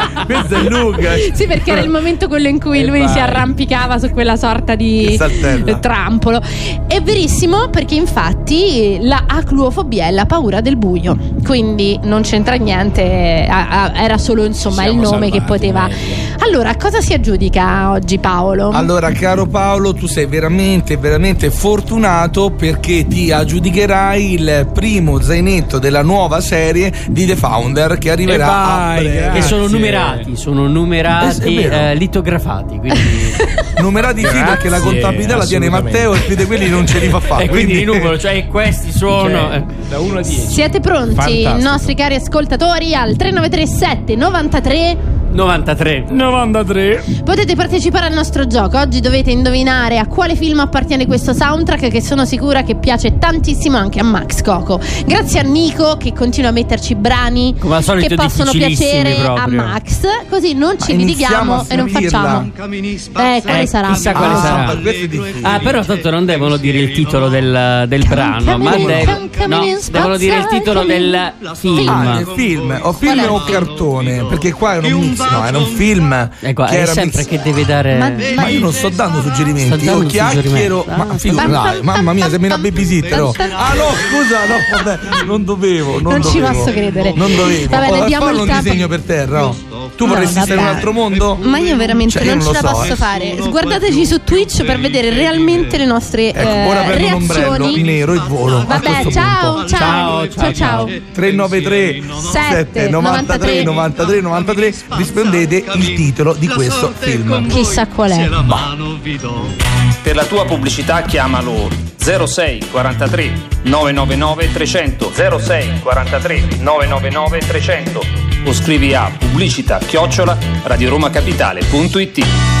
Questa è lunga. Sì, perché era il momento quello in cui E lui si vai. arrampicava su quella sorta di Che eh, trampolo. È verissimo perché infatti la acluofobia è la paura del buio. Quindi non c'entra niente, a- era solo insomma Siamo il nome che salvati, poteva. meglio. Allora, cosa si aggiudica oggi Paolo? Allora, caro Paolo, tu sei veramente, veramente fortunato perché ti aggiudicherai il primo zainetto della nuova serie di The Founder che arriverà E vai, a breve. Che sono numerati, sono numerati, Eh, eh, litografati. Quindi... Numerati sì perché la Grazie, contabilità la tiene. Matteo e più di quelli non ce li fa fare. e quindi di numero, cioè questi sono. Cioè, eh. da 1 a 10. Siete pronti, Fantastico. nostri cari ascoltatori, al 3937 93 93. 93. Potete partecipare al nostro gioco. Oggi dovete indovinare a quale film appartiene questo soundtrack che sono sicura che piace tantissimo anche a Max Coco. Grazie a Nico che continua a metterci brani Come al solito che possono piacere a proprio. Max, così non ci litighiamo a e non facciamo. Eh, quale Eh, sarà? chissà quale Ah, sarà. è. Ah, però tanto non devono dire il titolo del, del brano, ma de- no, devono dire il titolo del film. Ah, è film, o film è? o cartone, perché qua era un mix, no, era un film Ecco, che è era sempre mix- che deve dare. Ma- Ma io non sto dando suggerimenti, Sto dando io chiacchiero, ma Ah, figurati, mamma mia, sembri una babysitter. oh. Ah no, scusa, no, vabbè, non dovevo, non, Non ci dovevo. posso credere. Non dovevo. Va bene, Oh, il un disegno per terra, oh. Tu No, vorresti stare in un altro mondo? Ma io veramente Cioè, io non ce non la lo so, posso eh. fare. Sguardateci su Twitch per vedere realmente le nostre Ecco, eh, ora prendo un ombrello reazioni. nero e volo. Vabbè, ciao, punto. ciao, ciao, ciao. 393 7 93 93 93 rispondete il titolo di questo film. Chissà qual è. Per la tua pubblicità chiamalo 06 43 999 300 06 43 999 300 o scrivi a pubblicità chiocciola radioromacapitale.it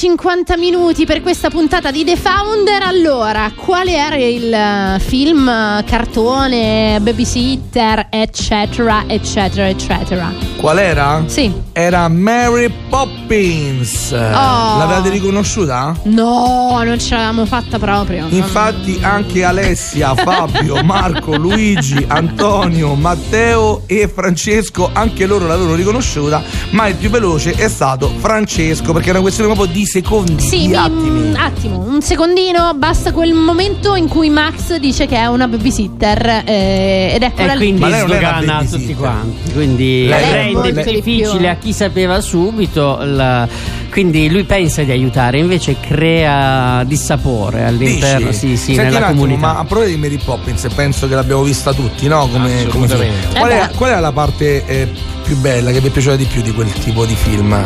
50 minuti per questa puntata di The Founder. Allora, qual era il eh, film, eh, cartone, babysitter, eccetera, eccetera, eccetera? Qual era? Sì. Era Mary Poppins. L'avete riconosciuta? No, non ce l'avevamo fatta proprio. Infatti anche Alessia, Fabio, Marco, Luigi, Antonio, Matteo e Francesco, anche loro l'avevano riconosciuta, ma il più veloce è stato Francesco, perché era una questione proprio di secondi, Sì, di un attimo, un secondino, basta quel momento in cui Max dice che è una babysitter eh, ed eccola E lì. quindi sdogana tutti quanti. Quindi Lei è rende molto di difficile più. a chi sapeva subito. la- Quindi lui pensa di aiutare, invece crea dissapore all'interno Dici? sì, sì, Senti nella attimo, comunità. ma a proposito di Mary Poppins, penso che l'abbiamo vista tutti, no? Come, come film. Assolutamente. Qual, Eh è, qual è la parte eh, più bella che vi è piaciuta di più di quel tipo di film?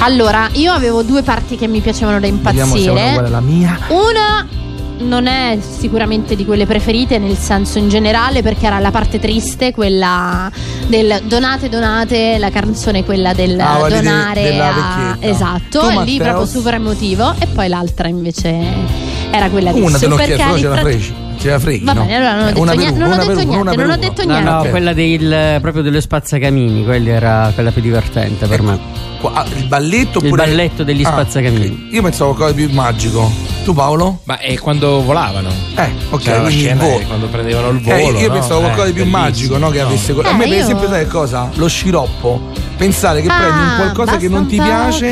Allora, io avevo due parti che mi piacevano da una impazzire. uguale alla mia. Una non è sicuramente di quelle preferite, nel senso in generale, perché era la parte triste, quella del donate, donate, la canzone quella del Ah, donare della a-. Esatto, Tu, lì proprio super emotivo. E poi l'altra invece era quella di Una Super però ce la freghi. Ce la freghi. Va no? bene, allora non ho detto una non ho detto una niente, per non ho detto No, niente. no, Ok. quella del, proprio dello spazzacamini, quella era quella più divertente per me. Qua- ah, il balletto Il oppure balletto degli Ah, spazzacamini. Io pensavo a qualcosa di più magico. Tu Paolo? Ma è quando volavano. Eh, ok, la quindi il volo. quando prendevano il Eh, volo. io no? pensavo a qualcosa di più Eh, magico, no? Che avesse. a Eh, me, per io- esempio, sai cosa? Lo sciroppo. Pensare che Ah, prendi un qualcosa che non ti piace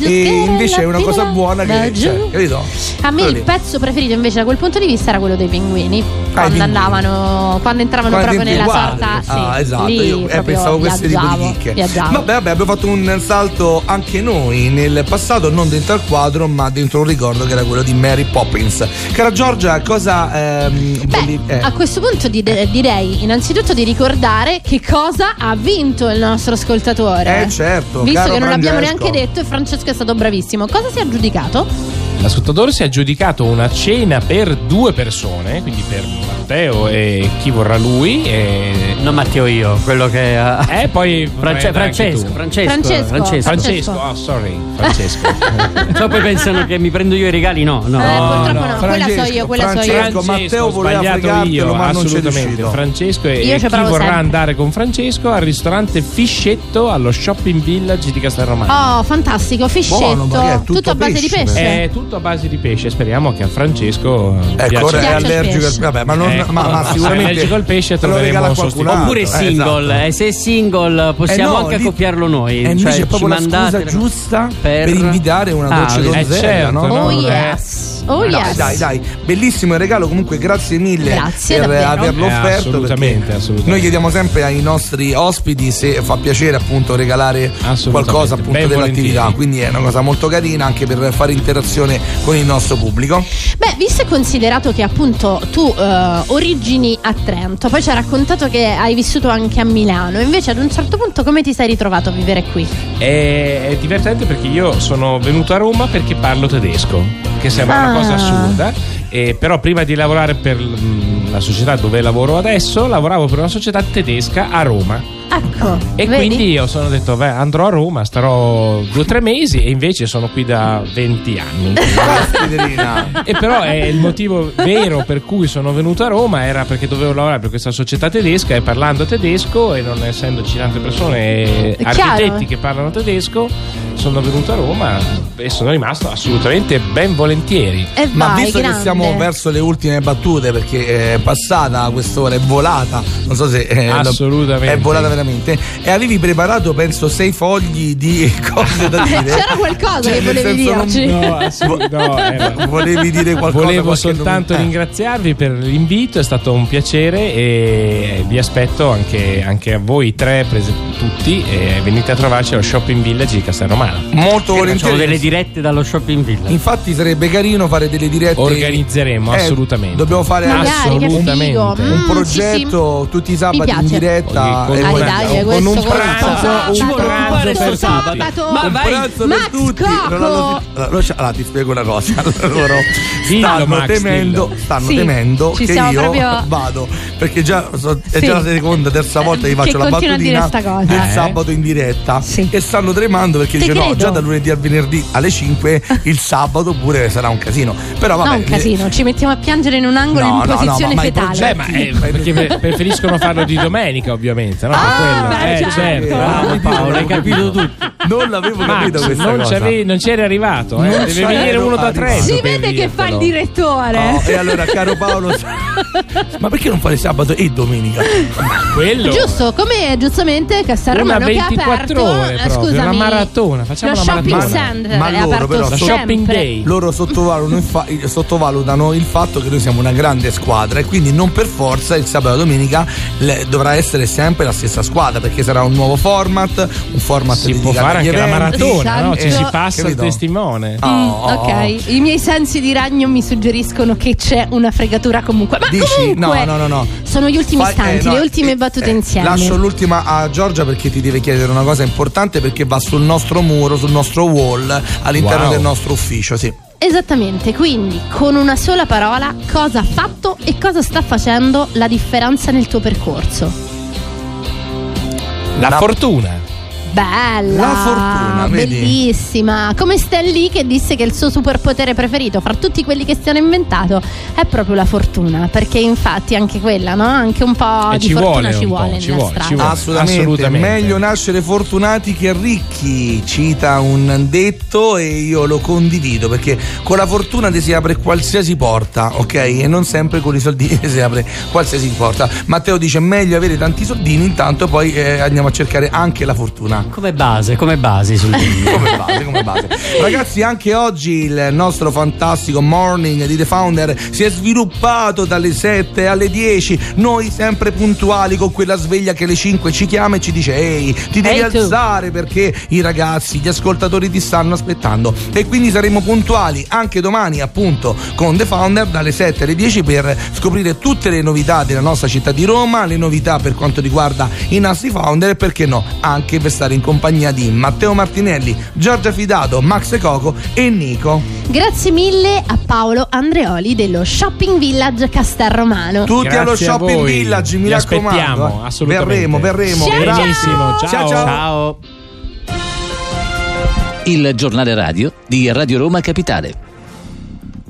e invece è una cosa buona che. Cioè, capito? A me il pezzo preferito invece da quel punto di vista era quello dei pinguini. Ah, quando andavano, quando entravano Quando proprio nella guardi. sorta. Sì, ah, esatto. lì Io eh, proprio pensavo questo tipo di chicche. Vabbè, vabbè, abbiamo fatto un salto anche noi nel passato, non dentro al quadro, ma dentro un ricordo che era quello di Mary Poppins. Cara Giorgia, cosa ehm, volevi- eh. A questo punto di- direi innanzitutto di ricordare che cosa ha vinto il nostro ascoltatore. Eh, certo, Visto che non l'abbiamo Francesco. neanche detto e Francesco è stato bravissimo. Cosa si è aggiudicato? L'ascoltatore si è aggiudicato una cena per due persone, quindi per Matteo e chi vorrà lui. E... Non Matteo io, quello che ha. Eh, poi Francesco, tu. Francesco, Francesco. Francesco. Francesco, oh sorry, Francesco. So, poi pensano che mi prendo io i regali, no, no. Eh, purtroppo no, no. quella so Francesco, io, quella so io. Francesco, Matteo voleva sbagliato fregartelo, io, ma non c'è assolutamente. riuscito. Francesco e, e chi vorrà sempre. andare con Francesco al ristorante Fiscetto allo Shopping Village di Castelromano. Oh, fantastico, fiscetto. Buono, ma che è tutto tutto a base di pesce, pesce. È tutto a base di pesce, speriamo che a Francesco Ecco, piaccia. ora è allergico al pesce. vabbè, ma, non, Ecco, ma, ma se è sicuramente allergico al pesce te lo troveremo regala un sostituto. Oppure Eh, single, esatto. e se è single possiamo Eh no, anche lì- copiarlo noi. E cioè, invece è ci proprio la scusa giusta per, per- invitare una Ah, dolce eh, donzella, certo, no? Oh Eh. yes. Oh Dai, yes. dai, dai, bellissimo il regalo. Comunque, grazie mille Grazie, per davvero. averlo Eh, offerto. assolutamente, assolutamente. Noi chiediamo sempre ai nostri ospiti se fa piacere appunto regalare qualcosa appunto ben dell'attività. volentieri. Quindi è una cosa molto carina anche per fare interazione con il nostro pubblico. Beh, visto e considerato che appunto tu eh, origini a Trento, poi ci hai raccontato che hai vissuto anche a Milano, invece ad un certo punto come ti sei ritrovato a vivere qui? È, è divertente perché io sono venuto a Roma perché parlo tedesco, che sembra Ah. una cosa assurda. E però prima di lavorare per mm, la società dove lavoro adesso, lavoravo per una società tedesca a Roma. Ecco. E vedi? quindi io sono detto, beh, andrò a Roma, starò due o tre mesi e invece sono qui da 20 anni. e però è il motivo vero per cui sono venuto a Roma era perché dovevo lavorare per questa società tedesca e parlando tedesco e non essendoci tante persone, architetti che parlano tedesco, sono venuto a Roma e sono rimasto assolutamente ben volentieri. E Ma vai, visto grande. che siamo verso le ultime battute, perché è passata quest'ora, è volata, non so se eh, lo- Assolutamente. è volata veramente. E avevi preparato, penso, sei fogli di cose da dire. C'era qualcosa Cioè, che volevi senso, non- dirci? No, assolut- no, era- Volevi dire qualcosa? Volevo soltanto nome- eh. ringraziarvi per l'invito, è stato un piacere e vi aspetto anche, anche a voi tre, prese tutti, e venite a trovarci allo Shopping Village di Castel Romano. Molto Facciamo volentieri. delle dirette dallo shopping village. Infatti sarebbe carino fare delle dirette. Organizzeremo, Eh, assolutamente. Dobbiamo fare Magari, Assolutamente. figo. un Mm, progetto tutti i sabati in diretta Con- e Dai, poi- dai, con un pranzo, pranzo Questo per sabato. Ma un vai. pranzo Max per tutti. Allora, allora, ti spiego una cosa. Loro Dillo, stanno Max, temendo, stanno Sì, temendo ci che io proprio- vado perché già so- è Sì. già la seconda, terza volta che faccio la continua a dire battutina cosa. del Eh? sabato in diretta Sì. e stanno tremando perché dice no, già da lunedì al venerdì alle 5 il sabato pure sarà un casino. Però vabbè, no, un casino, ci mettiamo a piangere in un angolo No, in no, no, posizione i fetale. ma è perché pre- preferiscono farlo di domenica, ovviamente, no? Ah, quello. beh, eh, certo. certo. Bravo Paolo, hai capito tutto. Non l'avevo capito Max, questa non, cosa. c'avevi- non c'eri arrivato, eh. Non deve c'ero venire uno da tre. si vede che fa il direttore. Oh, e allora, caro Paolo, ma perché non fare sabato e domenica? Quello. Giusto, come giustamente Castel Una Romano che ha 24 aperto, ore proprio, scusami, una maratona, facciamo lo una shopping maratona. center Ma è loro aperto però La sono- shopping sempre. day. Loro sottovalutano il, fa- sottovalutano il fatto che noi siamo una grande squadra e quindi non per forza il sabato e la domenica le- dovrà essere sempre la stessa squadra perché sarà un nuovo format, un format Si può fare anche la eventi. maratona, no? Ci si passa il Capito? testimone. Oh, Mm, oh, oh. ok, i miei sensi di ragno mi suggeriscono che c'è una fregatura comunque. Ma Dici? comunque, No, no, no, no. sono gli ultimi Fai- istanti, eh, no, le ultime eh, battute eh, insieme. Lascio l'ultima a Giorgia perché ti deve chiedere una cosa importante perché va sul nostro muro, sul nostro wall, all'interno Wow. del nostro ufficio, sì. Esattamente, quindi con una sola parola, cosa ha fatto e cosa sta facendo la differenza nel tuo percorso? La La- fortuna. Bella! La fortuna, vedi? Bellissima! Come Stan Lee che disse che il suo superpotere preferito fra tutti quelli che si hanno inventato è proprio la fortuna, perché infatti anche quella, no? Anche un po' E di ci fortuna ci vuole ci nella vuole, strada. ci vuole. Assolutamente. Assolutamente. meglio nascere fortunati che ricchi, cita un detto e io lo condivido perché con la fortuna ti si apre qualsiasi porta, ok? E non sempre con i soldini si apre qualsiasi porta. Matteo dice meglio avere tanti soldini, intanto poi eh, andiamo a cercare anche la fortuna. Come base, come basi sul come base, come base. Ragazzi, anche oggi il nostro fantastico morning di The Founder si è sviluppato dalle 7 alle 10. Noi sempre puntuali con quella sveglia che alle 5 ci chiama e ci dice: Ehi, ti devi tu." alzare perché i ragazzi, gli ascoltatori ti stanno aspettando. E quindi saremo puntuali anche domani, appunto, con The Founder dalle 7 alle 10 per scoprire tutte le novità della nostra città di Roma, le novità per quanto riguarda i nostri founder e perché no, anche per stare in compagnia di Matteo Martinelli, Giorgia Fidato, Max Coco e Nico. Grazie mille a Paolo Andreoli dello Shopping Village Castel Romano. Tutti Grazie allo shopping village, mi Vi raccomando. aspettiamo, assolutamente. Verremo, verremo. Ciao, Grazie. Benissimo, ciao. ciao. ciao. Ciao. Il giornale radio di Radio Roma Capitale.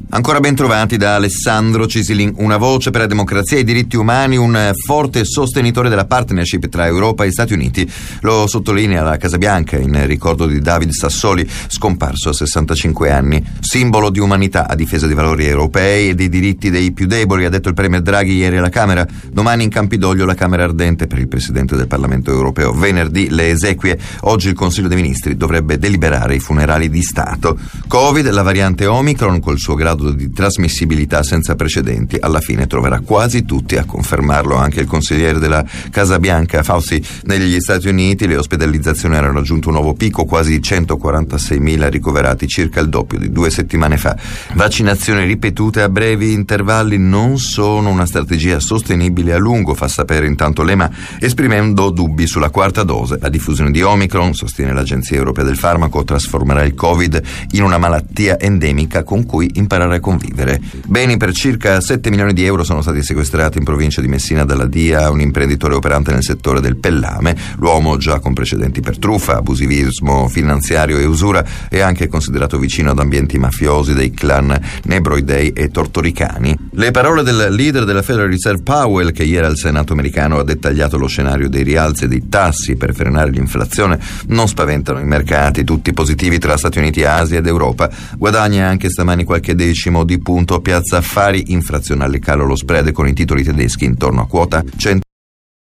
Ancora ben trovati da Alessandro Cisilin, una voce per la democrazia e i diritti umani, un forte sostenitore della partnership tra Europa e Stati Uniti. Lo sottolinea la Casa Bianca in ricordo di David Sassoli, scomparso a 65 anni. Simbolo di umanità a difesa dei valori europei e dei diritti dei più deboli, ha detto il Premier Draghi ieri alla Camera. Domani in Campidoglio la Camera ardente per il Presidente del Parlamento europeo. Venerdì le esequie. Oggi il Consiglio dei Ministri dovrebbe deliberare i funerali di Stato. Covid, la variante Omicron col suo grado di trasmissibilità senza precedenti, alla fine troverà quasi tutti a confermarlo anche il consigliere della Casa Bianca Fauci. Negli Stati Uniti le ospedalizzazioni hanno raggiunto un nuovo picco, quasi 146.000 ricoverati, circa il doppio di due settimane fa. Vaccinazioni ripetute a brevi intervalli non sono una strategia sostenibile a lungo, fa sapere intanto l'EMA, esprimendo dubbi sulla quarta dose. La diffusione di Omicron, sostiene l'Agenzia Europea del Farmaco, trasformerà il Covid in una malattia endemica con cui imparerà imparare a convivere. Beni per circa 7 milioni di euro sono stati sequestrati in provincia di Messina dalla DIA, un imprenditore operante nel settore del pellame. L'uomo, già con precedenti per truffa, abusivismo finanziario e usura, è anche considerato vicino ad ambienti mafiosi dei clan Nebroidei e Tortoricani. Le parole del leader della Federal Reserve Powell, che ieri al Senato americano ha dettagliato lo scenario dei rialzi e dei tassi per frenare l'inflazione, non spaventano i mercati, tutti positivi tra Stati Uniti, Asia ed Europa. Guadagna anche stamani qualche decimo di punto. Piazza Affari, infrazionale calo lo spread con i titoli tedeschi intorno a quota 100